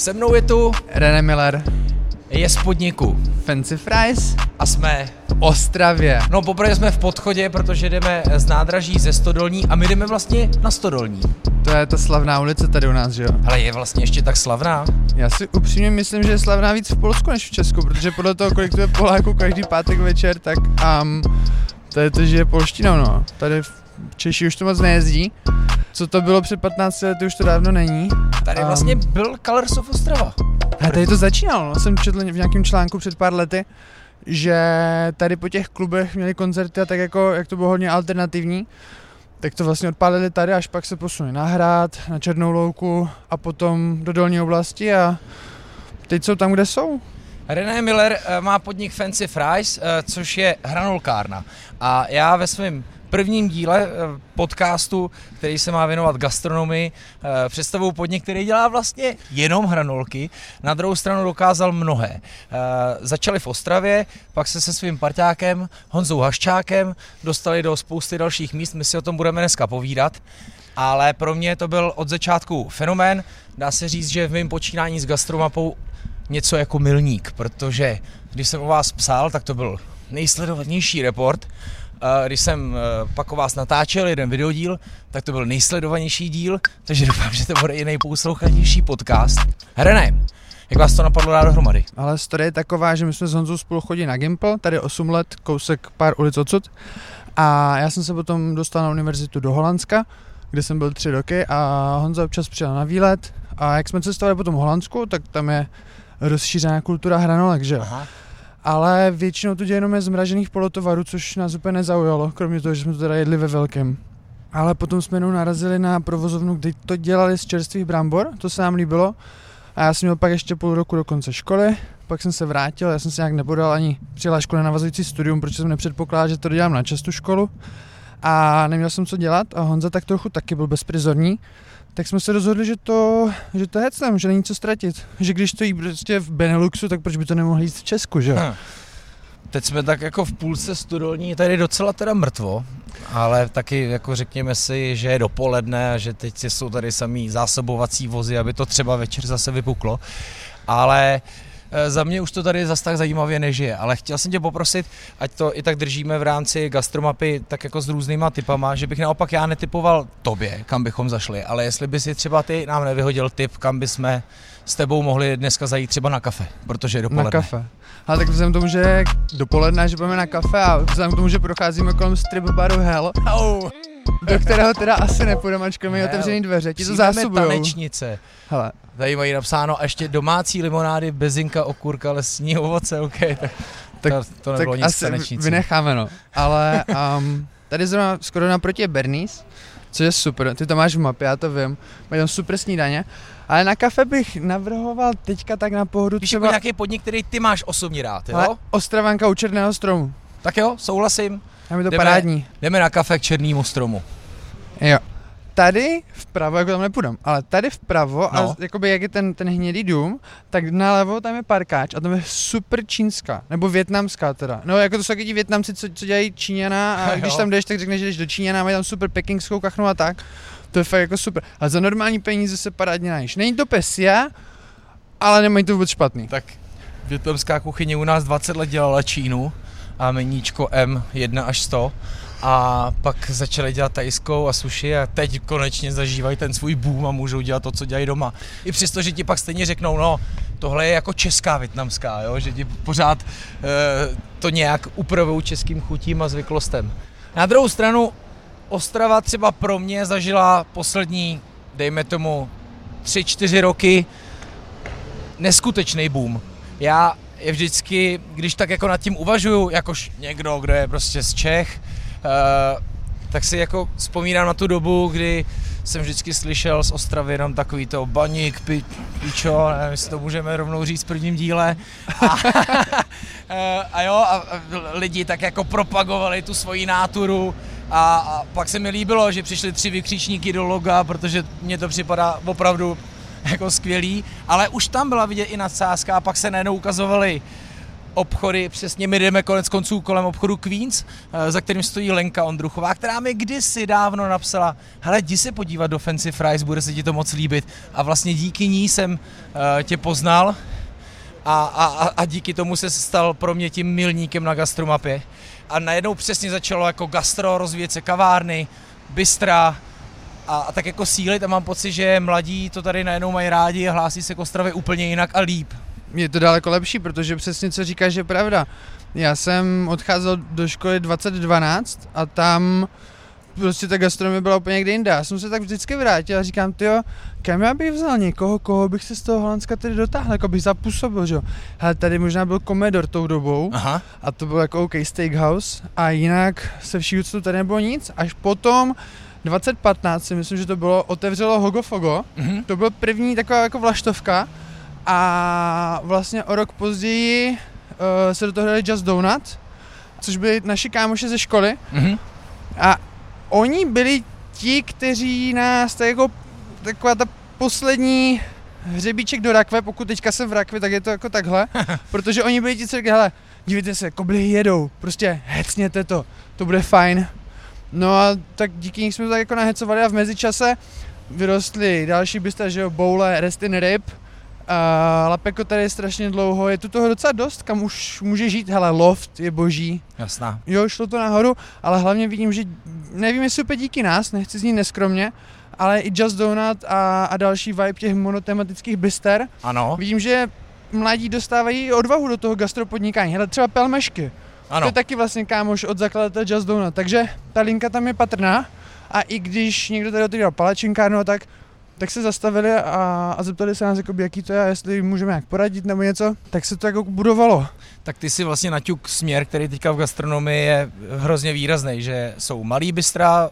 Se mnou je tu René Miller, je z podniku Fancy Fries, a jsme, v Ostravě. no poprvé jsme v podchodě, protože jdeme z nádraží ze Stodolní a my jdeme vlastně na Stodolní. To je ta slavná ulice tady u nás, že jo? Ale je vlastně ještě tak slavná. Já si upřímně myslím, že je slavná víc v Polsku než v Česku, protože podle toho, kolik tu je Poláků každý pátek večer, tak um, to je to, že je polštinou, no. Tady v Češi už to moc nejezdí. Co to bylo před 15 lety, už to dávno není. Tady vlastně byl Colors of Ostrava. A tady to začínalo, no. jsem četl v nějakém článku před pár lety, že tady po těch klubech měli koncerty a tak jako, jak to bylo hodně alternativní, tak to vlastně odpálili tady, až pak se posunuli na Hrad, na Černou louku a potom do dolní oblasti a teď jsou tam, kde jsou. René Miller eh, má podnik Fancy Fries, eh, což je hranolkárna. A já ve svém prvním díle eh, podcastu, který se má věnovat gastronomii, eh, představuju podnik, který dělá vlastně jenom hranolky. Na druhou stranu dokázal mnohé. Eh, Začali v Ostravě, pak se se svým parťákem Honzou Haščákem dostali do spousty dalších míst, my si o tom budeme dneska povídat. Ale pro mě to byl od začátku fenomén. Dá se říct, že v mém počínání s gastromapou něco jako milník, protože když jsem o vás psal, tak to byl nejsledovanější report. Když jsem eh, pak o vás natáčel jeden videodíl, tak to byl nejsledovanější díl, takže doufám, že to bude i nejposlouchanější podcast. René, jak vás to napadlo dát dohromady? Ale story je taková, že my jsme s Honzou spolu chodili na Gimple, tady 8 let, kousek pár ulic odsud. A já jsem se potom dostal na univerzitu do Holandska, kde jsem byl tři roky a Honza občas přijel na výlet. A jak jsme cestovali potom v Holandsku, tak tam je rozšířená kultura hranolek, že jo. Ale většinou to jenom je zmražených polotovarů, což nás úplně nezaujalo, kromě toho, že jsme to teda jedli ve velkém. Ale potom jsme jenom narazili na provozovnu, kde to dělali z čerstvých brambor, to se nám líbilo. A já jsem měl pak ještě půl roku do konce školy, pak jsem se vrátil, já jsem se nějak nepodal ani přihlášku na navazující studium, protože jsem nepředpokládal, že to dělám na čestu školu. A neměl jsem co dělat a Honza tak trochu taky byl bezprizorní. Tak jsme se rozhodli, že to, že to tam, že není co ztratit. Že když to jí prostě v Beneluxu, tak proč by to nemohli jít v Česku, že jo? Hm. Teď jsme tak jako v půlce studolní, tady docela teda mrtvo, ale taky jako řekněme si, že je dopoledne a že teď jsou tady samý zásobovací vozy, aby to třeba večer zase vypuklo. Ale eh, za mě už to tady zas tak zajímavě nežije, ale chtěl jsem tě poprosit, ať to i tak držíme v rámci gastromapy tak jako s různýma typama, že bych naopak já netypoval tobě, kam bychom zašli, ale jestli by si třeba ty nám nevyhodil tip, kam bychom s tebou mohli dneska zajít třeba na kafe, protože je dopoledne. Na kafe. Ale tak vzhledem tomu, že dopoledne, že budeme na kafe a vzhledem k tomu, že procházíme kolem strip baru Hell, Au. Do kterého teda asi nepůjdeme, ačkej mají otevřený dveře, ti to zásobujou. tanečnice. Hele, Tady mají napsáno a ještě domácí limonády, bezinka, okurka, lesní ovoce, OK, tak, Tak- to, to tak nebylo nic asi tanečnici. vynecháme no. Ale um, tady zrovna skoro naproti je Bernice, což je super, ty to máš v mapě, já to vím, mají tam super snídaně. Ale na kafe bych navrhoval teďka tak na pohodu Víš, jako třeba nějaký podnik, který ty máš osobně rád, jo? ale Ostravanka u Černého stromu. Tak jo, souhlasím. Tam je to Jdeme. parádní. Jdeme na kafe k černému stromu. Jo. Tady vpravo, jako tam nepůjdem, ale tady vpravo, no. A jakoby jak je ten, ten hnědý dům, tak nalevo tam je parkáč a tam je super čínská, nebo větnamská teda. No jako to jsou taky ti větnamci, co, co dělají Číňana a Jo. když tam jdeš, tak řekneš, že jdeš do Číňana, mají tam super pekingskou kachnu a tak. To je fakt jako super. A za normální peníze se parádně najíš. Není to pesia, ale nemají to vůbec špatný. Tak větnamská kuchyně u nás 20 let dělala Čínu a meníčko M 1 až 100 a pak začali dělat tajskou a sushi a teď konečně zažívají ten svůj boom a můžou dělat to, co dělají doma. I přesto, že ti pak stejně řeknou, no tohle je jako česká větnamská, jo? že ti pořád e, to nějak upravují českým chutím a zvyklostem. Na druhou stranu Ostrava třeba pro mě zažila poslední, dejme tomu, 3-4 roky neskutečný boom. Já je vždycky, když tak jako nad tím uvažuju, jakož někdo, kdo je prostě z Čech, uh, tak si jako vzpomínám na tu dobu, kdy jsem vždycky slyšel z Ostravy jenom takový to baník, pi, pičo, nevím, jestli to můžeme rovnou říct v prvním díle. A, eh, a jo, a lidi tak jako propagovali tu svoji náturu a, a pak se mi líbilo, že přišli tři vykřičníky do loga, protože mně to připadá opravdu jako skvělý, ale už tam byla vidět i nadsázka a pak se najednou ukazovaly obchody, přesně my jdeme konec konců kolem obchodu Queens, eh, za kterým stojí Lenka Ondruchová, která mi kdysi dávno napsala, hele, jdi se podívat do Fancy Fries, bude se ti to moc líbit. A vlastně díky ní jsem uh, tě poznal a, a, a díky tomu se stal pro mě tím milníkem na gastromapě. A najednou přesně začalo jako gastro, rozvíjet se kavárny, bystra, a, a tak jako sílit a mám pocit, že mladí to tady najednou mají rádi a hlásí se k Ostravě úplně jinak a líp je to daleko lepší, protože přesně co říkáš je pravda. Já jsem odcházel do školy 2012 a tam prostě ta gastronomie byla úplně někde jinde. Já jsem se tak vždycky vrátil a říkám, ty kam já bych vzal někoho, koho bych se z toho Holandska tedy dotáhl, jako bych zapůsobil, že jo. Hele, tady možná byl Commodore tou dobou Aha. a to byl jako OK Steakhouse a jinak se vší úctu tady nebylo nic, až potom 2015 si myslím, že to bylo, otevřelo Hogofogo, mm-hmm. to byl první taková jako vlaštovka, a vlastně o rok později uh, se do toho dali Just Donut, což byli naši kámoši ze školy. Mm-hmm. A oni byli ti, kteří nás tak jako taková ta poslední hřebíček do rakve, pokud teďka jsem v rakvi, tak je to jako takhle, protože oni byli ti, co řekli, hele, dívejte se, koblihy jedou, prostě hecněte to, to bude fajn. No a tak díky nich jsme to tak jako nahecovali a v mezičase vyrostly další bysta, že jo, boule, restin ryb, Uh, Lapeko tady je strašně dlouho, je tu toho docela dost, kam už může žít, hele, loft je boží. Jasná. Jo, šlo to nahoru, ale hlavně vidím, že nevím, jestli úplně díky nás, nechci znít neskromně, ale i Just Donut a, a další vibe těch monotematických byster. Ano. Vidím, že mladí dostávají odvahu do toho gastropodnikání. Hele, třeba pelmešky. Ano. To je taky vlastně kámoš od zakladatele Just Donut, takže ta linka tam je patrná. A i když někdo tady otvíral palačinkárnu, tak tak se zastavili a, a zeptali se nás, jakoby, jaký to je, jestli můžeme jak poradit nebo něco, tak se to jako budovalo. Tak ty si vlastně naťuk směr, který teďka v gastronomii je hrozně výrazný, že jsou malý bystra,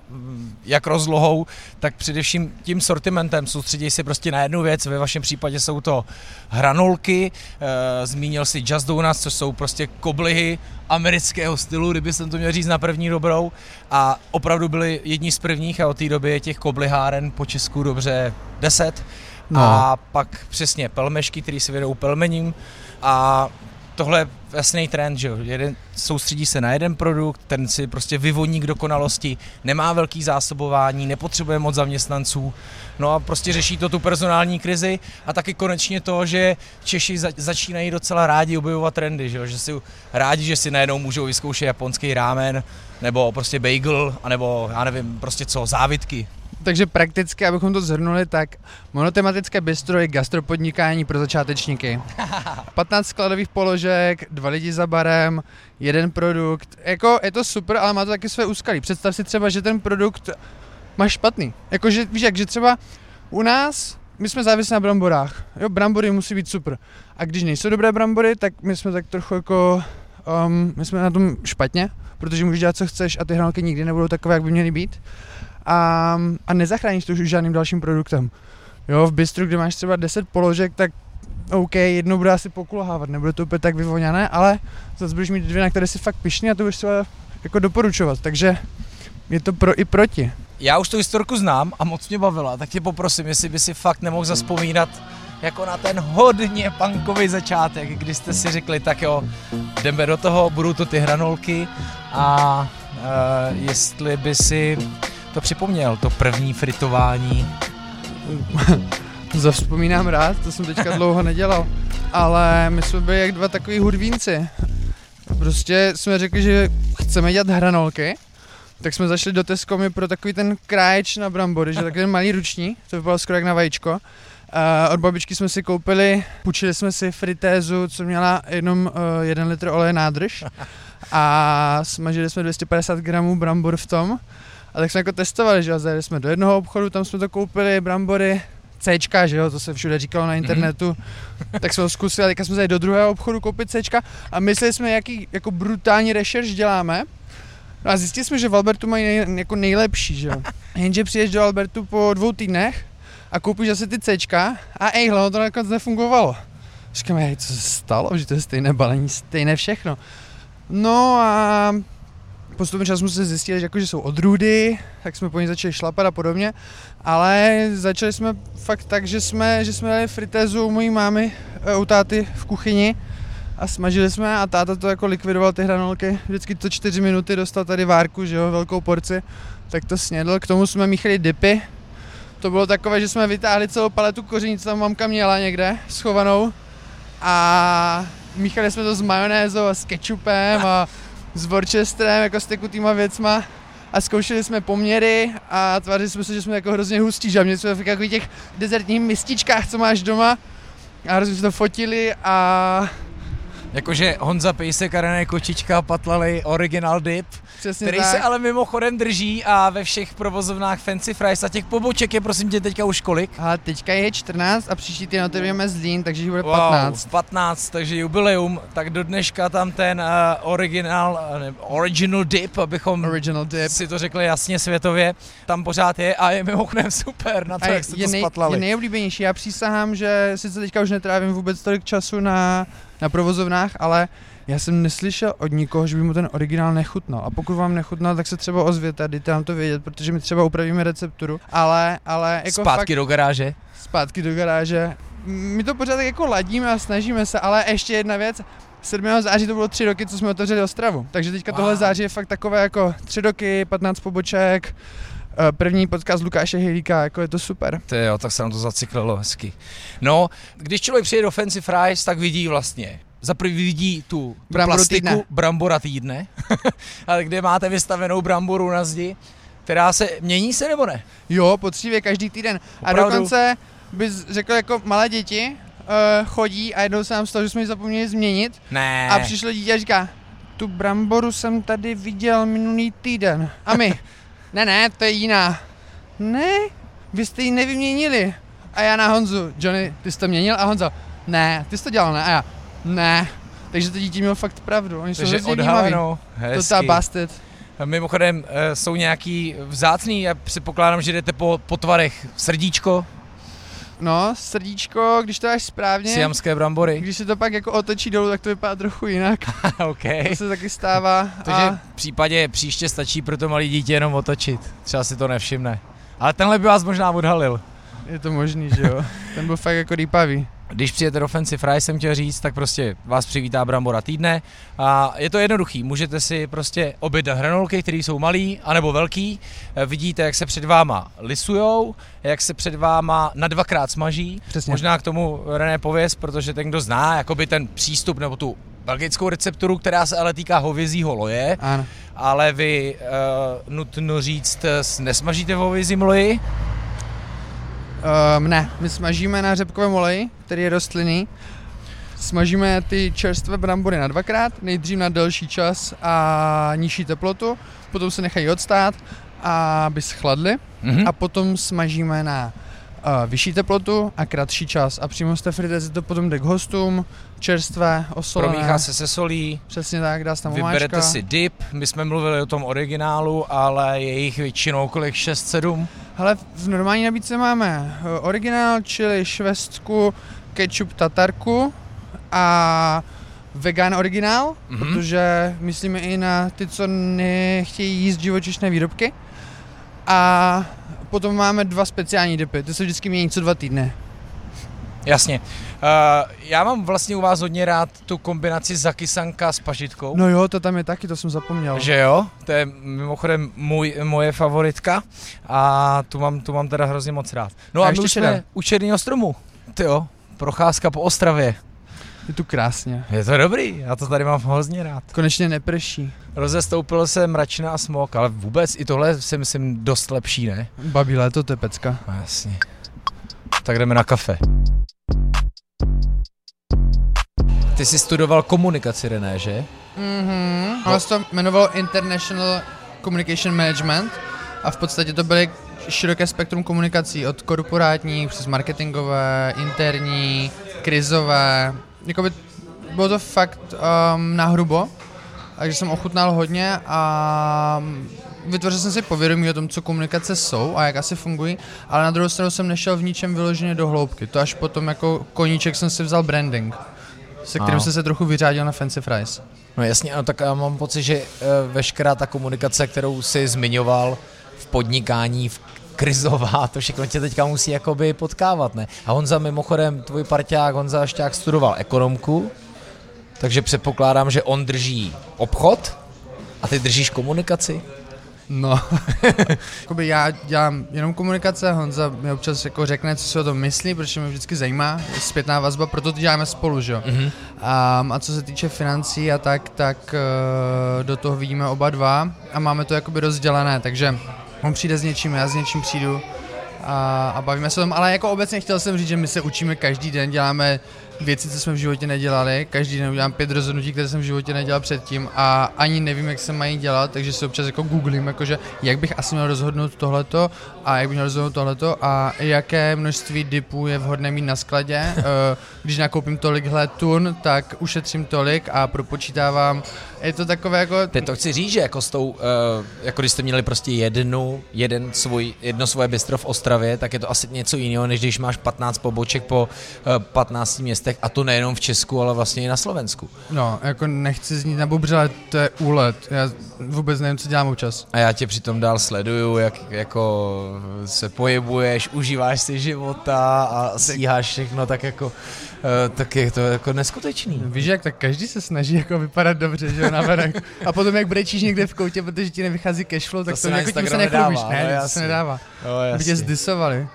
jak rozlohou, tak především tím sortimentem. Soustředí se prostě na jednu věc, ve vašem případě jsou to hranolky, e, zmínil si Just Donuts, což jsou prostě koblihy amerického stylu, kdyby jsem to měl říct na první dobrou. A opravdu byli jedni z prvních a od té doby je těch kobliháren po Česku dobře 10 no. a pak přesně pelmešky, který se vědou pelmením. A tohle je jasný trend, že jeden, soustředí se na jeden produkt, ten si prostě vyvoní k dokonalosti, nemá velký zásobování, nepotřebuje moc zaměstnanců, no a prostě řeší to tu personální krizi a taky konečně to, že Češi za, začínají docela rádi objevovat trendy, že, že si rádi, že si najednou můžou vyzkoušet japonský rámen, nebo prostě bagel, anebo já nevím, prostě co, závitky. Takže prakticky, abychom to zhrnuli, tak monotematické bistro je gastropodnikání pro začátečníky. 15 skladových položek, dva lidi za barem, jeden produkt. Jako je to super, ale má to taky své úskalí. Představ si třeba, že ten produkt má špatný. Jakože víš jak, že třeba u nás my jsme závislí na bramborách. Jo, brambory musí být super. A když nejsou dobré brambory, tak my jsme tak trochu jako, um, my jsme na tom špatně, protože můžeš dělat, co chceš a ty hranolky nikdy nebudou takové, jak by měly být a, a nezachráníš to už žádným dalším produktem. Jo, v bistru, kde máš třeba 10 položek, tak OK, jedno bude asi pokulhávat, nebude to úplně tak vyvoněné, ale zase budeš mít dvě, na které si fakt pišný a to budeš třeba jako doporučovat, takže je to pro i proti. Já už tu historku znám a moc mě bavila, tak tě poprosím, jestli by si fakt nemohl zaspomínat jako na ten hodně punkový začátek, kdy jste si řekli, tak jo, jdeme do toho, budou to ty hranolky a uh, jestli by si to připomněl, to první fritování? Zavzpomínám rád, to jsem teďka dlouho nedělal. Ale my jsme byli jak dva takový hudvínci. Prostě jsme řekli, že chceme dělat hranolky, tak jsme zašli do Tescomy pro takový ten kráječ na brambory, že takový malý ruční, to vypadalo skoro jak na vajíčko. Uh, od babičky jsme si koupili, půjčili jsme si fritézu, co měla jenom uh, jeden litr oleje nádrž a smažili jsme 250 gramů brambor v tom a tak jsme jako testovali, že jo, zajeli jsme do jednoho obchodu, tam jsme to koupili, brambory, C, že jo, to se všude říkalo na internetu, mm-hmm. tak jsme to zkusili, a teďka jsme zajeli do druhého obchodu koupit C a mysleli jsme, jaký jako brutální rešerš děláme. No a zjistili jsme, že v Albertu mají nej, jako nejlepší, že jo. Jenže přijdeš do Albertu po dvou týdnech a koupíš zase ty C a ejhle, to nakonec nefungovalo. Říkám, hej, co se stalo, že to je stejné balení, stejné všechno. No a postupem času jsme se zjistili, že, jako, že jsou odrůdy, tak jsme po ní začali šlapat a podobně, ale začali jsme fakt tak, že jsme, že jsme dali fritézu u mojí mámy, eh, u táty v kuchyni a smažili jsme a táta to jako likvidoval ty hranolky. Vždycky to čtyři minuty dostal tady várku, že jo, velkou porci. Tak to snědl. K tomu jsme míchali dipy. To bylo takové, že jsme vytáhli celou paletu koření, co tam mamka měla někde schovanou. A míchali jsme to s majonézou a s ketchupem a s Worcesterem, jako s tekutýma věcma a zkoušeli jsme poměry a tvářili jsme se, že jsme jako hrozně hustí, že jsme v těch dezertních mističkách, co máš doma. A hrozně jsme to fotili a Jakože Honza Pejsek a René Kočička patlali original dip, přesně který tak. se ale mimochodem drží a ve všech provozovnách Fancy Fries a těch poboček je prosím tě teďka už kolik? A teďka je 14 a příští týden otevřeme Zlín, takže jich bude Wow, 15. 15, takže jubileum, tak do dneška tam ten uh, original, uh, ne, original dip, abychom Original dip. si to řekli jasně světově, tam pořád je a je mimochodem super na to, A jak jste je, to nej, spatlali. je nejoblíbenější. Já přísahám, že sice teďka už netrávím vůbec tolik času na, na provozovnách, ale já jsem neslyšel od nikoho, že by mu ten originál nechutnal. A pokud vám nechutnal, tak se třeba ozvěte a dejte nám to vědět, protože my třeba upravíme recepturu. Ale, ale jako Zpátky do garáže. fakt zpátky do garáže. My to pořád tak jako ladíme a snažíme se, ale ještě jedna věc. 7. září to bylo tři roky, co jsme otevřeli Ostravu. Takže teďka Wow. tohle září je fakt takové jako tři roky, 15 poboček, první podcast Lukáše Hejlíka, jako je to super. Ty jo, tak se nám to zacyklilo hezky. No, když člověk přijde do Fancy Fries, tak vidí vlastně za prvý vidí tu, tu Bramboru plastiku týdne. brambora týdne, ale kde máte vystavenou bramboru na zdi, která se, mění se nebo ne? Jo, poctivě každý týden. A Opravdu? dokonce bys řekl jako malé děti uh, chodí a jednou se nám stalo, že jsme ji zapomněli změnit Ne. a přišlo dítě a říká, tu bramboru jsem tady viděl minulý týden. A my, ne, ne, to je jiná. Ne, vy jste ji nevyměnili. A já na Honzu, Johnny, ty jsi to měnil? A Honza, ne, ty jsi to dělal, ne? A já, ne. Takže to dítě mělo fakt pravdu. Oni jsou Takže vnímaví. odhaleno, hezky. Total busted. Mimochodem eh, jsou nějaký vzácný, já předpokládám, že jdete po, po tvarech srdíčko, No, srdíčko, když to dáš správně, siamské brambory. když se to pak jako otočí dolů, tak to vypadá trochu jinak. OK. To se taky stává. Takže a v případě příště stačí pro to malé dítě jenom otočit. Třeba si to nevšimne. Ale tenhle by vás možná odhalil. je to možný, že jo. Ten byl fakt jako rýpavý. Když přijete do Fancy Fries, jsem chtěl říct, tak prostě vás přivítá Brambora týdne a je to jednoduchý. Můžete si prostě objednat hranolky, které jsou malý anebo velký. Eh, Vidíte, jak se před váma lisujou, jak se před váma na dvakrát smaží. Přesně. Možná k tomu René pověz, protože ten, kdo zná jakoby ten přístup nebo tu belgickou recepturu, která se ale týká hovězího loje, Ano. ale vy uh, nutno říct, eh, nesmažíte v hovězím loji, Um, ne, my smažíme na řepkovém oleji, který je rostlinný. Smažíme ty čerstvé brambory na dvakrát, nejdřív na delší čas a nižší teplotu, potom se nechají odstát, aby schladly mhm. a potom smažíme na uh, vyšší teplotu a kratší čas a přímo z té fritezi to potom jde k hostům, čerstvé, osolené. promíchá se se solí, Přesně tak, dá se tam Vyberete omáčka. si dip, my jsme mluvili o tom originálu, ale je jich většinou kolik 6-7. Hele, v normální nabídce máme eh, originál, čili švestku, ketchup, tatarku a vegan originál, Mhm. mm-hmm. protože myslíme i na ty, co nechtějí jíst živočišné výrobky. A potom máme dva speciální dipy, ty se vždycky mění co dva týdny. Jasně. Uh, já mám vlastně u vás hodně rád tu kombinaci zakysanka s pažitkou. No jo, to tam je taky, to jsem zapomněl. Že jo? To je mimochodem můj, moje favoritka a tu mám, tu mám teda hrozně moc rád. No A a, my jsme u Černého stromu. Ty jo, procházka po Ostravě. Je tu krásně. Je to dobrý, já to tady mám hrozně rád. Konečně neprší. Rozestoupil se mračna a smog, ale vůbec i tohle si myslím dost lepší, ne? Babí léto, to je pecka. Jasně. Tak jdeme na kafe. Ty jsi studoval komunikaci, René, že? Mhm. Ono se to jmenovalo International Communication Management a v podstatě to byly široké spektrum komunikací od korporátních přes marketingové, interní, krizové. Jakoby bylo to fakt um, nahrubo, takže jsem ochutnal hodně a vytvořil jsem si povědomí o tom, co komunikace jsou a jak asi fungují, ale na druhou stranu jsem nešel v ničem vyloženě do hloubky. To až potom jako koníček jsem si vzal branding, se kterým Ano. jsem se trochu vyřádil na Fancy Fries. No jasně, ano, tak já mám pocit, že eh, veškerá ta komunikace, kterou jsi zmiňoval v podnikání, v krizová, to všechno tě teďka musí jakoby potkávat, ne? A Honza mimochodem, tvůj parťák Honza Šťák studoval ekonomku, takže předpokládám, že on drží obchod a ty držíš komunikaci. No, Jakoby já dělám jenom komunikace, Honza mi občas jako řekne, co si o tom myslí, protože mě vždycky zajímá, zpětná vazba, proto to děláme spolu, že jo. Mhm. Um, a co se týče financí a tak, tak uh, do toho vidíme oba dva a máme to jakoby rozdělené, takže on přijde s něčím, já s něčím přijdu a, a bavíme se o tom, ale jako obecně chtěl jsem říct, že my se učíme každý den, děláme věci, co jsme v životě nedělali, každý den udělám pět rozhodnutí, které jsem v životě nedělal předtím a ani nevím, jak se mají dělat, takže si občas jako googlím, jakože jak bych asi měl rozhodnout tohleto a jak bych měl rozhodnout tohleto a jaké množství dipů je vhodné mít na skladě. Eh, Když nakoupím tolikhle tun, tak ušetřím tolik a propočítávám. Je to takové jako... Teď to chci říct, že jako s tou, uh, jako když jste měli prostě jednu, jeden svůj, jedno svoje bistro v Ostravě, tak je to asi něco jiného, než když máš 15 poboček po uh, 15 městech a to nejenom v Česku, ale vlastně i na Slovensku. No, jako nechci znít na bubře, ale to je úlet. Já vůbec nevím, co dělám občas. A já tě přitom dál sleduju, jak jako se pohybuješ, užíváš si života a stíháš všechno, tak jako, uh, tak je to jako neskutečný. Víš, jak tak každý se snaží jako vypadat dobře, že jo, na venek. A potom jak brečíš někde v koutě, protože ti nevychází cashflow, tak To to, jako tím se nechlubíš. nedává, Ne, no to se nedává. Jo, By tě zdisovali.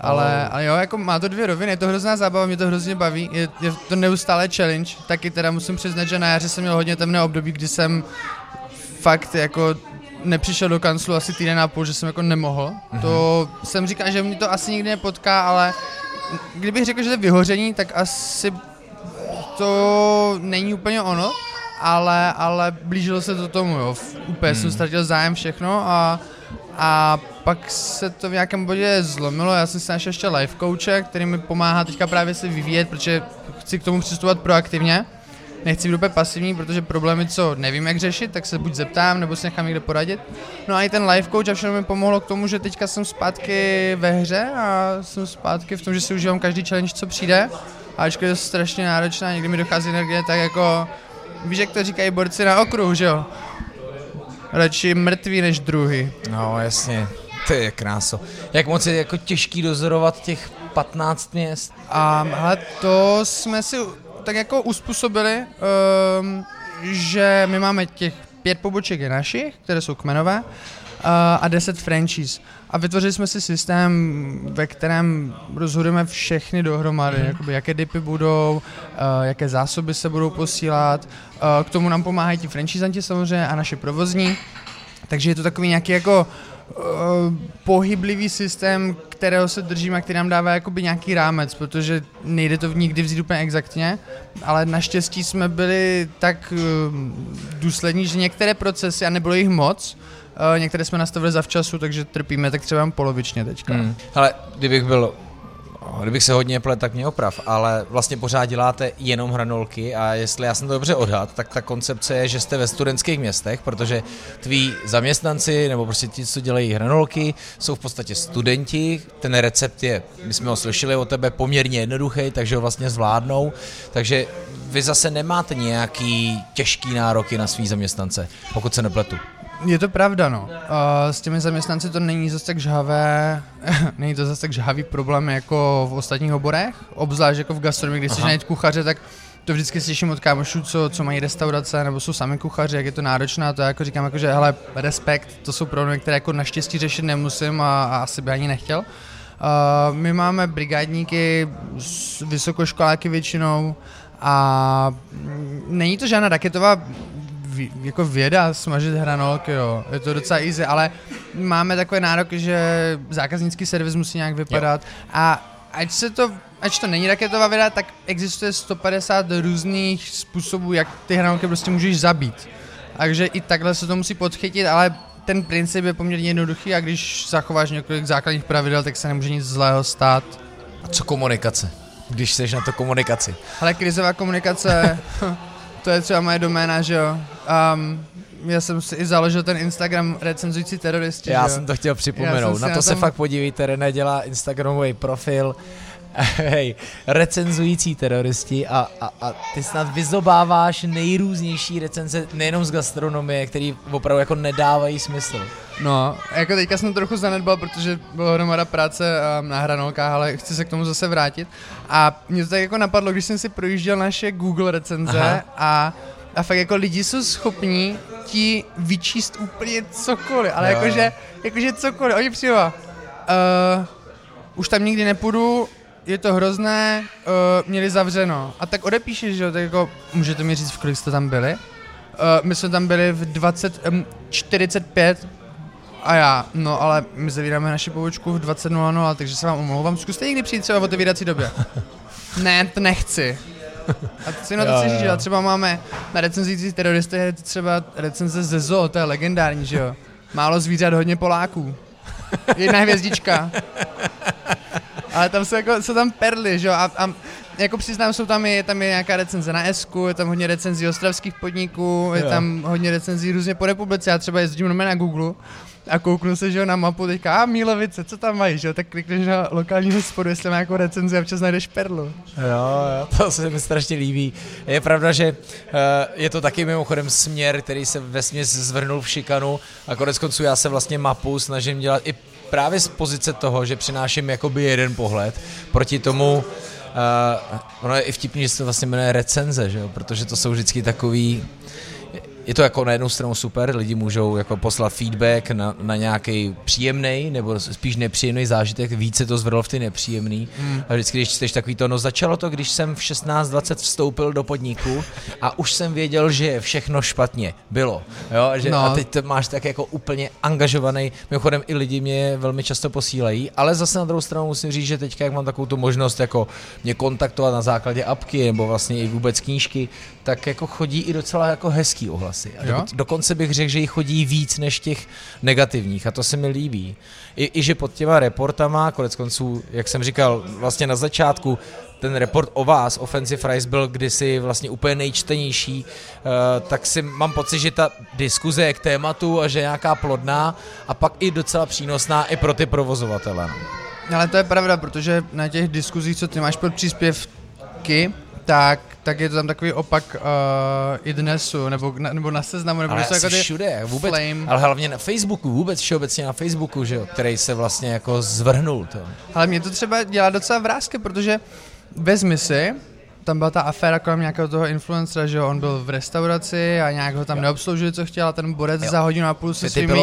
Ale, ale jo, jako má to dvě roviny, je to hrozná zábava, mě to hrozně baví, je, je to neustále challenge, taky teda musím přiznat, že na jaře jsem měl hodně temné období, kdy jsem fakt jako nepřišel do kanclu asi týden a půl, že jsem jako nemohl. Mhm. To jsem říkal, že mě to asi nikdy nepotká, ale kdybych řekl, že to je vyhoření, tak asi to není úplně ono, ale, ale blížilo se to tomu, jo. V- Úplně Hmm. jsem ztratil zájem všechno a, a pak se to v nějakém bodě zlomilo, já jsem si našel ještě life coache, který mi pomáhá teďka právě se vyvíjet, protože chci k tomu přistupovat proaktivně. Nechci být úplně pasivní, protože problémy, co nevím, jak řešit, tak se buď zeptám, nebo si nechám někde poradit. No a i ten life coach a všechno mi pomohlo k tomu, že teďka jsem zpátky ve hře a jsem zpátky v tom, že si užívám každý challenge, co přijde. A ačkoliv je to strašně náročná, někdy mi dochází energie, tak jako, víš, jak to říkají borci na okruhu, že jo? Radši mrtvý než druhý. No jasně, to je kráso. Jak moc je jako těžký dozorovat těch 15 měst? A hele, to jsme si tak jako uspůsobili, um, že my máme těch pět poboček je našich, které jsou kmenové, uh, a deset franchise. A vytvořili jsme si systém, ve kterém rozhodujeme všechny dohromady, Mhm. jakoby jaké dipy budou, uh, jaké zásoby se budou posílat. Uh, k tomu nám pomáhají ti franchisanti samozřejmě a naše provozní. Takže je to takový nějaký jako uh, pohyblivý systém, kterého se držíme a který nám dává jakoby nějaký rámec, protože nejde to nikdy vzít úplně exaktně, ale naštěstí jsme byli tak uh, důslední, že některé procesy, a nebylo jich moc, uh, některé jsme nastavili zavčasu, takže trpíme tak třeba polovičně teďka. Hmm. Ale kdybych byl, kdybych se hodně plet, tak mě oprav, ale vlastně pořád děláte jenom hranolky a jestli já jsem to dobře odhad, tak ta koncepce je, že jste ve studentských městech, protože tví zaměstnanci nebo prostě ti, co dělají hranolky, jsou v podstatě studenti, ten recept je, my jsme ho slyšeli od tebe, poměrně jednoduchý, takže ho vlastně zvládnou, takže vy zase nemáte nějaký těžký nároky na svý zaměstnance, pokud se nepletu. Je to pravda, no. Uh, s těmi zaměstnanci to není zase tak žhavé, není to zase tak žhavý problém jako v ostatních oborech, obzvlášť jako v gastronomii, když Aha. najít kuchaře, tak to vždycky slyším od kámošů, co, co mají restaurace, nebo jsou sami kuchaři, jak je to náročné, a to já jako říkám, jako, že hele, respekt, to jsou problémy, které jako naštěstí řešit nemusím a, a asi by ani nechtěl. Uh, my máme brigádníky, s- vysokoškoláky většinou a mm, není to žádná raketová jako věda smažit hranolky, jo. Je to docela easy, ale máme takové nároky, že zákaznický servis musí nějak vypadat a ať se to Ať to není raketová věda, tak existuje 150 různých způsobů, jak ty hranolky prostě můžeš zabít. Takže i takhle se to musí podchytit, ale ten princip je poměrně jednoduchý a když zachováš několik základních pravidel, tak se nemůže nic zlého stát. A co komunikace? Když jsi na to komunikaci. Ale krizová komunikace, to je třeba moje doména, že jo. Um, já jsem si i založil ten Instagram recenzující teroristi, Já že jsem to chtěl připomenout. Na to na se tom- fakt podívejte, René dělá Instagramový profil hej, recenzující teroristi a, a, a ty snad vyzobáváš nejrůznější recenze nejenom z gastronomie, který opravdu jako nedávají smysl. No, jako teďka jsem trochu zanedbal, protože bylo hromada práce na hranolkách, ale chci se k tomu zase vrátit. A mě to tak jako napadlo, když jsem si projížděl naše Google recenze Aha. a a fakt jako lidi jsou schopní ti vyčíst úplně cokoliv, ale jo. jakože, jakože cokoliv, oni přijde, uh, už tam nikdy nepůjdu, je to hrozné, uh, měli zavřeno. A tak odepíšeš, že jo, tak jako, můžete mi říct, v kolik jste tam byli? Uh, my jsme tam byli v 20, um, 45 a já, no ale my zavíráme naši pobočku v 20.00, takže se vám omlouvám, zkuste někdy přijít třeba v otevírací době. ne, to nechci. A si na to chci říct, že třeba máme na recenzích teroristy třeba recenze ze Zoo, to je legendární, že jo. Málo zvířat, hodně Poláků. Jedna hvězdička. Ale tam jsou, jako, jsou tam perly, že jo, a, a jako přiznám, jsou tam je, tam je nějaká recenze na Esku, je tam hodně recenzí ostravských podniků, je jo. tam hodně recenzí různě po republice, já třeba jezdím na Google a kouknu se, že jo, na mapu, teďka, a Mílovice, co tam mají, že jo, tak klikneš na lokální hospodu, jestli má jako recenzi a občas najdeš perlu. Jo, jo, to se mi strašně líbí. Je pravda, že uh, je to taky mimochodem směr, který se ve směs zvrhnul v šikanu a konec konců já se vlastně mapu snažím dělat i právě z pozice toho, že přináším jakoby jeden pohled proti tomu, Uh, ono je i vtipný, že se to vlastně jmenuje recenze, že jo? protože to jsou vždycky takový je to jako na jednu stranu super, lidi můžou jako poslat feedback na, na nějaký příjemný nebo spíš nepříjemný zážitek, více to zvrlo v ty nepříjemný. Hmm. A vždycky, když čteš takový to, no začalo to, když jsem v 16-20 vstoupil do podniku a už jsem věděl, že je všechno špatně. Bylo. Jo? Že, no. A teď to máš tak jako úplně angažovaný. Mimochodem i lidi mě velmi často posílají, ale zase na druhou stranu musím říct, že teďka, jak mám takovou tu možnost jako mě kontaktovat na základě apky nebo vlastně i vůbec knížky, tak jako chodí i docela jako hezký ohlasy. A do, dokonce bych řekl, že jich chodí víc než těch negativních a to se mi líbí. I, i že pod těma reportama, konec konců, jak jsem říkal vlastně na začátku, ten report o vás, Offensive Rise, byl kdysi vlastně úplně nejčtenější, uh, tak si mám pocit, že ta diskuze je k tématu a že je nějaká plodná a pak i docela přínosná i pro ty provozovatele. Ale to je pravda, protože na těch diskuzích, co ty máš pod příspěvky, tak, tak je to tam takový opak uh, i dnesu, nebo, na, nebo na seznamu, nebo ale něco jako všude, vůbec, flame. ale hlavně na Facebooku, vůbec všeobecně na Facebooku, že jo, který se vlastně jako zvrhnul to. Ale mě to třeba dělá docela vrázky, protože vezmi si, tam byla ta aféra kolem nějakého toho influencera, že on byl v restauraci a nějak ho tam jo. neobsloužili, co chtěl a ten borec jo. za hodinu a půl se svými,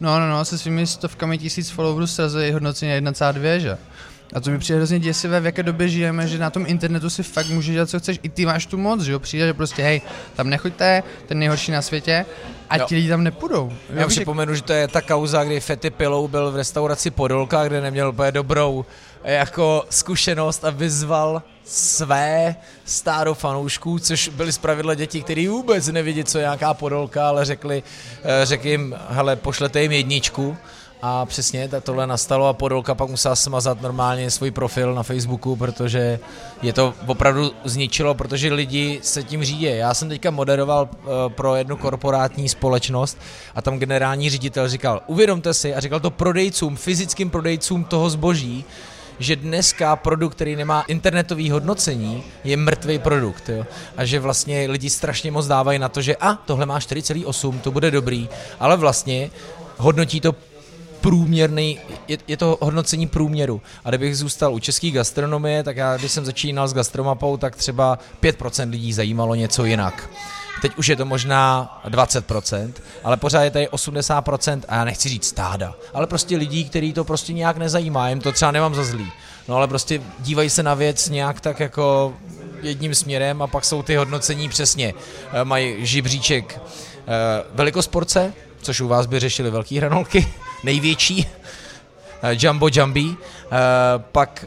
no, no, no, se svými stovkami tisíc followerů srazil hodnocení 1,2, že? A to mi přijde hrozně děsivé, v jaké době žijeme, že na tom internetu si fakt můžeš dělat, co chceš. I ty máš tu moc, že jo? Přijde, že prostě, hej, tam nechoďte, ten nejhorší na světě, a jo. ti lidi tam nepůjdou. Já připomenu, že to je ta kauza, kdy Fety Pilou byl v restauraci Podolka, kde neměl úplně dobrou jako zkušenost a vyzval své stáro fanoušků, což byly zpravidla děti, které vůbec nevidí, co je nějaká Podolka, ale řekli, eh, řekl jim, hele, pošlete jim jedničku a přesně tohle nastalo a Podolka pak musela smazat normálně svůj profil na Facebooku, protože je to opravdu zničilo, protože lidi se tím řídí. Já jsem teďka moderoval eh, pro jednu korporátní společnost a tam generální ředitel říkal, uvědomte si, a říkal to prodejcům, fyzickým prodejcům toho zboží, že dneska produkt, který nemá internetový hodnocení, je mrtvý produkt. Jo? A že vlastně lidi strašně moc dávají na to, že a tohle má 4,8, to bude dobrý, ale vlastně hodnotí to průměrný, je, je to hodnocení průměru. A kdybych zůstal u české gastronomie, tak já, když jsem začínal s gastromapou, tak třeba 5% lidí zajímalo něco jinak. Teď už je to možná 20%, ale pořád je tady 80% a já nechci říct stáda, ale prostě lidí, který to prostě nějak nezajímá, jim to třeba nemám za zlý. No ale prostě dívají se na věc nějak tak jako jedním směrem a pak jsou ty hodnocení přesně. Eh, mají žibříček eh, velikosporce, což u vás by řešili velký hranolky, největší, uh, Jumbo Jumby, uh, pak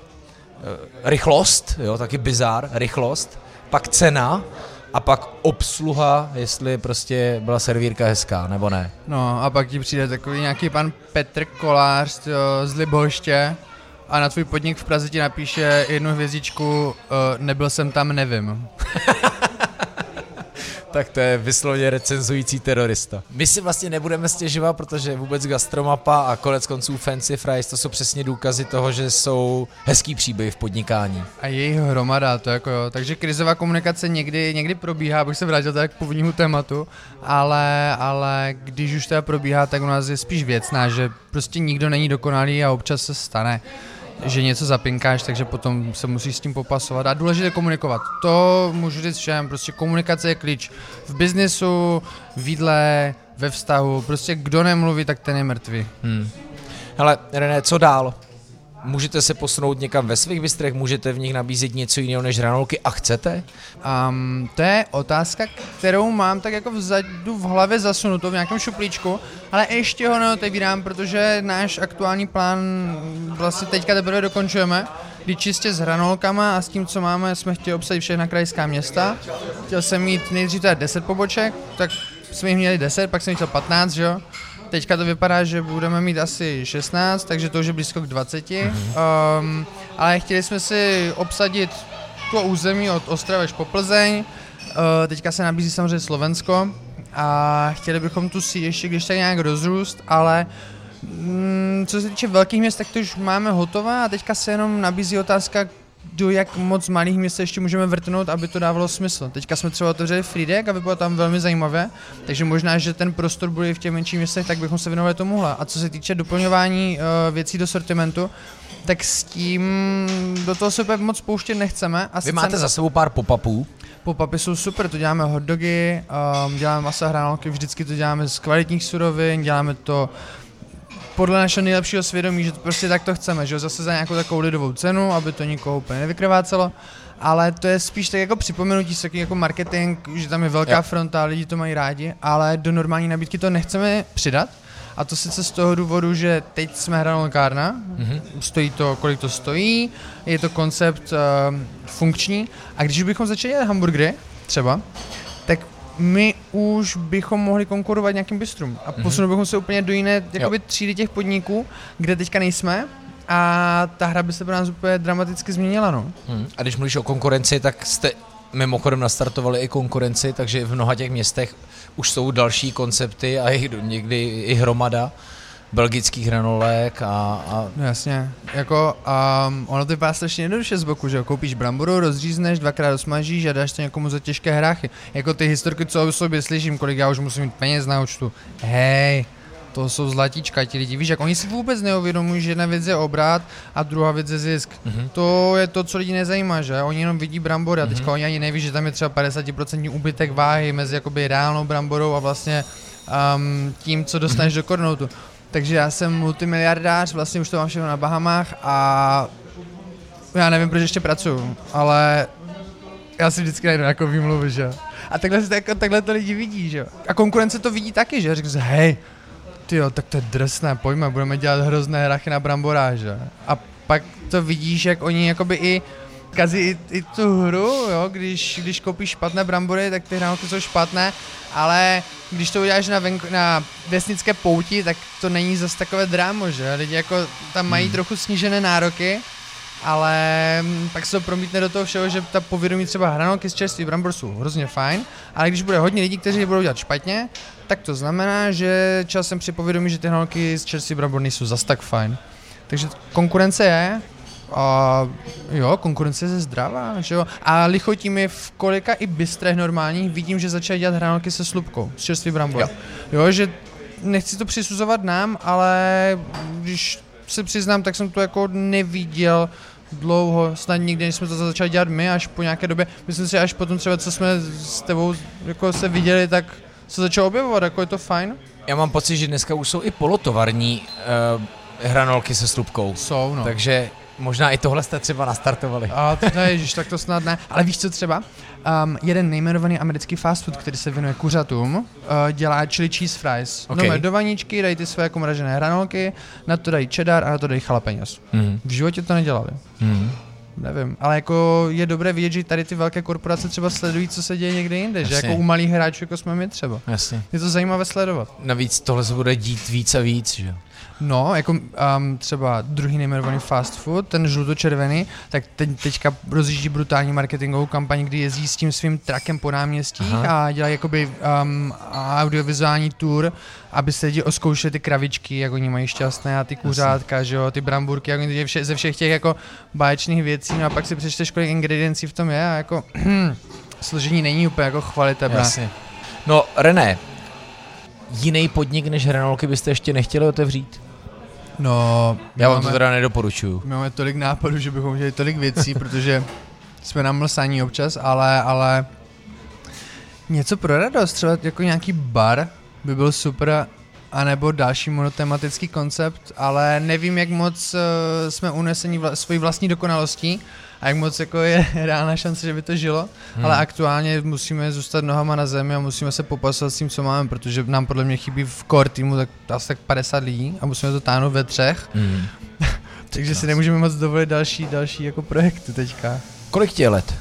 rychlost, jo, taky bizar, rychlost, pak cena a pak obsluha, jestli prostě byla servírka hezká, nebo ne. No a pak ti přijde takový nějaký pan Petr Kolář jo, z Liboště a na tvůj podnik v Praze ti napíše jednu hvězdičku, uh, nebyl jsem tam, nevím. tak to je vyslovně recenzující terorista. My si vlastně nebudeme stěžovat, protože vůbec gastromapa a konec konců Fancy Fries, to jsou přesně důkazy toho, že jsou hezký příběh v podnikání. A jejich hromada, to jako jo. Takže krizová komunikace někdy, někdy probíhá, abych se vrátil tak k původnímu tématu, ale, ale když už to probíhá, tak u nás je spíš věcná, že prostě nikdo není dokonalý a občas se stane že něco zapinkáš, takže potom se musíš s tím popasovat. A důležité komunikovat. To můžu říct všem, prostě komunikace je klíč. V biznesu, v jídle, ve vztahu, prostě kdo nemluví, tak ten je mrtvý. Hmm. Hele, René, co dál? Můžete se posunout někam ve svých bystrech, můžete v nich nabízet něco jiného než hranolky a chcete? Um, to je otázka, kterou mám tak jako vzadu v hlavě zasunutou v nějakém šuplíčku, ale ještě ho neotevírám, protože náš aktuální plán vlastně teďka teprve dokončujeme, kdy čistě s hranolkama a s tím, co máme, jsme chtěli obsadit všechna krajská města. Chtěl jsem mít nejdřív 10 poboček, tak jsme jich měli 10, pak jsem chtěl 15, že jo? Teďka to vypadá, že budeme mít asi 16, takže to už je blízko k 20. Mm-hmm. Um, ale chtěli jsme si obsadit to území od Ostravy až po Plzeň. Uh, teďka se nabízí samozřejmě Slovensko a chtěli bychom tu si ještě když tak nějak rozrůst, ale mm, co se týče velkých měst, tak to už máme hotové a teďka se jenom nabízí otázka, do jak moc malých měst ještě můžeme vrtnout, aby to dávalo smysl. Teďka jsme třeba otevřeli Friedek a vypadá tam velmi zajímavé, takže možná, že ten prostor bude i v těch menších městech, tak bychom se věnovali tomuhle. A co se týče doplňování uh, věcí do sortimentu, tak s tím do toho se moc pouštět nechceme. A Vy máte za sebou pár pop-upů? Pop-upy jsou super, to děláme hot dogy, um, děláme masa hranolky, vždycky to děláme z kvalitních surovin, děláme to podle našeho nejlepšího svědomí, že to prostě tak to chceme, že zase za nějakou takovou lidovou cenu, aby to nikoho úplně nevykrvácelo, ale to je spíš tak jako připomenutí taky jako marketing, že tam je velká yep. fronta, lidi to mají rádi, ale do normální nabídky to nechceme přidat, a to sice z toho důvodu, že teď jsme hranolkárna, mm-hmm. stojí to, kolik to stojí, je to koncept uh, funkční a když bychom začali dělat hamburgery třeba, my už bychom mohli konkurovat nějakým bistrům a mm-hmm. posunuli bychom se úplně do jiné jakoby, třídy těch podniků, kde teďka nejsme a ta hra by se pro nás úplně dramaticky změnila. No. Hmm. A když mluvíš o konkurenci, tak jste mimochodem nastartovali i konkurenci, takže v mnoha těch městech už jsou další koncepty a jich někdy i hromada belgických hranolek a... a... No jasně, jako um, ono to vypadá strašně jednoduše z boku, že koupíš bramboru, rozřízneš, dvakrát rozmažíš a dáš to někomu za těžké hráchy. Jako ty historky, co o sobě slyším, kolik já už musím mít peněz na účtu. Hej, to jsou zlatíčka, ti lidi, víš, jak oni si vůbec neuvědomují, že jedna věc je obrat a druhá věc je zisk. Mm-hmm. To je to, co lidi nezajímá, že? Oni jenom vidí brambory a teďka mm-hmm. oni ani neví, že tam je třeba 50% úbytek váhy mezi jakoby reálnou bramborou a vlastně um, tím, co dostaneš mm-hmm. do kornoutu. Takže já jsem multimiliardář, vlastně už to mám všechno na Bahamách a já nevím, proč ještě pracuju, ale já si vždycky najdu jako výmluvy, že A takhle, jako, takhle to lidi vidí, že A konkurence to vidí taky, že? Řekl hej, ty jo, tak to je drsné, pojďme, budeme dělat hrozné hrachy na bramboráže. A pak to vidíš, jak oni jakoby i kazí i, i tu hru, jo, když, když koupíš špatné brambory, tak ty hranolky jsou špatné, ale když to uděláš na, venku, na vesnické pouti, tak to není zase takové drámo, že? Lidi jako tam mají hmm. trochu snížené nároky, ale mm, pak se to promítne do toho všeho, že ta povědomí třeba hranolky z čerstvých brambor jsou hrozně fajn, ale když bude hodně lidí, kteří je budou dělat špatně, tak to znamená, že časem při povědomí, že ty hranolky z čerstvých brambor nejsou zas tak fajn. Takže konkurence je, a jo, konkurence je zdravá, že jo. A lichotí mi v kolika i bystrech normálních vidím, že začínají dělat hranolky se slupkou, s čerstvý brambor. Jo. jo, že nechci to přisuzovat nám, ale když se přiznám, tak jsem to jako neviděl dlouho, snad nikdy, než jsme to začali dělat my, až po nějaké době. Myslím si, až potom třeba, co jsme s tebou jako se viděli, tak se začalo objevovat, jako je to fajn. Já mám pocit, že dneska už jsou i polotovarní uh, hranolky se slupkou. Jsou, no. Takže Možná i tohle jste třeba nastartovali. A to ježiš, tak to snad ne. Ale víš co třeba? Um, jeden nejmenovaný americký fast food, který se věnuje kuřatům, uh, dělá chili cheese fries. Okay. No, do vaničky dají ty své jako mražené hranolky, na to dají cheddar a na to dají jalapenos. Mm. V životě to nedělali. Mm. Nevím, ale jako je dobré vidět, že tady ty velké korporace třeba sledují, co se děje někde jinde, Jasně. že jako u malých hráčů, jako jsme my třeba. Jasně. Je to zajímavé sledovat. Navíc tohle se bude dít víc a víc, že No, jako um, třeba druhý nejmenovaný fast food, ten žluto-červený, tak teď, teďka rozjíždí brutální marketingovou kampaň, kdy jezdí s tím svým trakem po náměstích Aha. a dělají jakoby um, audiovizuální tour, aby se lidi oskoušeli ty kravičky, jak oni mají šťastné a ty kuřátka, že jo, ty bramburky, jak oni vše, ze všech těch jako báječných věcí, no a pak si přečteš, kolik ingrediencí v tom je a jako složení není úplně jako chvalitebné. Jasně. No, René, jiný podnik než Hranolky byste ještě nechtěli otevřít? No, já vám máme, to teda nedoporučuju. My máme tolik nápadů, že bychom měli tolik věcí, protože jsme na mlsaní občas, ale, ale něco pro radost, třeba jako nějaký bar by byl super, anebo další monotematický koncept, ale nevím, jak moc uh, jsme uneseni vla, svojí vlastní dokonalostí a jak moc jako je reálná šance, že by to žilo, hmm. ale aktuálně musíme zůstat nohama na zemi a musíme se popasovat s tím, co máme, protože nám podle mě chybí v core týmu tak asi tak 50 lidí a musíme to táhnout ve třech. Hmm. Takže si nemůžeme moc dovolit další, další jako projekty teďka. Kolik tě je let?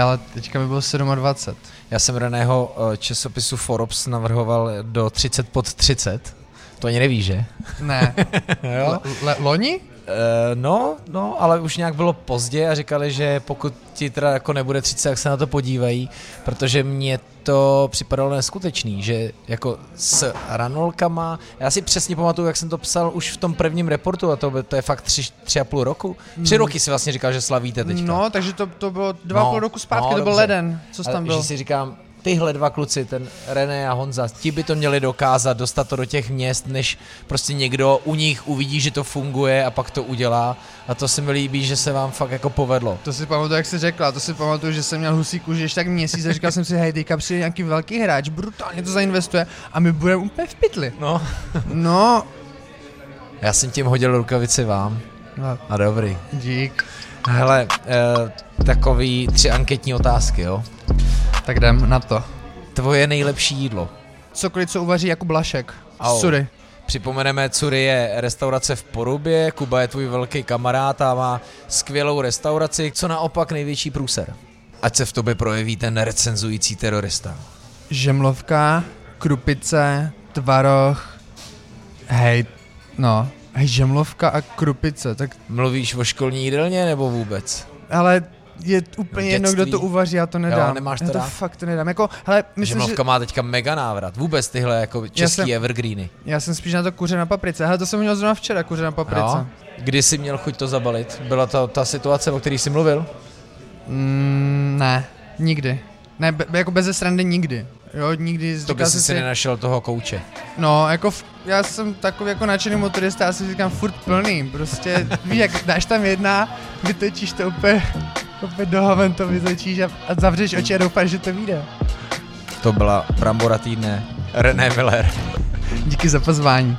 Ale teďka by bylo 27. Já jsem Reného eh, časopisu Forbes navrhoval do 30 pod 30. To ani nevíš, že? Ne. jo? Le, loni? Uh, no, no, ale už nějak bylo pozdě a říkali, že pokud ti teda jako nebude 30, jak se na to podívají, protože mě to připadalo neskutečný, že jako s ranolkama, já si přesně pamatuju, jak jsem to psal už v tom prvním reportu a to, to je fakt tři, tři a půl roku. Tři hmm. roky si vlastně říkal, že slavíte teďka. No, takže to, to bylo dva no, půl roku zpátky, no, to byl leden, co jsi tam byl. Že si říkám, tyhle dva kluci, ten René a Honza, ti by to měli dokázat, dostat to do těch měst, než prostě někdo u nich uvidí, že to funguje a pak to udělá. A to se mi líbí, že se vám fakt jako povedlo. To si pamatuju, jak jsi řekla, to si pamatuju, že jsem měl husí kůži ještě tak měsíc a říkal jsem si, hej, teďka přijde nějaký velký hráč, brutálně to zainvestuje a my budeme úplně v pytli. No. no. Já jsem tím hodil rukavici vám. No. A dobrý. Dík. Hele, eh, takový tři anketní otázky, jo? Tak jdem na to. Tvoje nejlepší jídlo. Cokoliv, co uvaří jako Blašek. Au. Sury. Připomeneme, Cury je restaurace v Porubě, Kuba je tvůj velký kamarád a má skvělou restauraci. Co naopak největší průser? Ať se v tobě projeví ten recenzující terorista. Žemlovka, krupice, tvaroh, hej, no, hej, žemlovka a krupice, tak... Mluvíš o školní jídelně nebo vůbec? Ale je úplně jedno, kdo to uvaří, já to nedám. Jo, nemáš to, já to fakt to nedám. Jako, hele, myslím, že... má teďka mega návrat. Vůbec tyhle jako český já jsem, evergreeny. Já jsem spíš na to kuře na paprice. Hele, to jsem měl zrovna včera, kuře na paprice. Jo. Kdy jsi měl chuť to zabalit? Byla to ta situace, o které jsi mluvil? Mm, ne, nikdy. Ne, be, jako bez srandy nikdy. Jo, nikdy. To by si si nenašel toho kouče. No, jako v, já jsem takový jako nadšený motorista, já si říkám furt plný. Prostě, víš, jak dáš tam jedna, vytočíš to úplně Opět do haven to vyzlečíš a, a zavřeš oči a doufáš, že to vyjde. To byla Brambora týdne. René Miller. Díky za pozvání.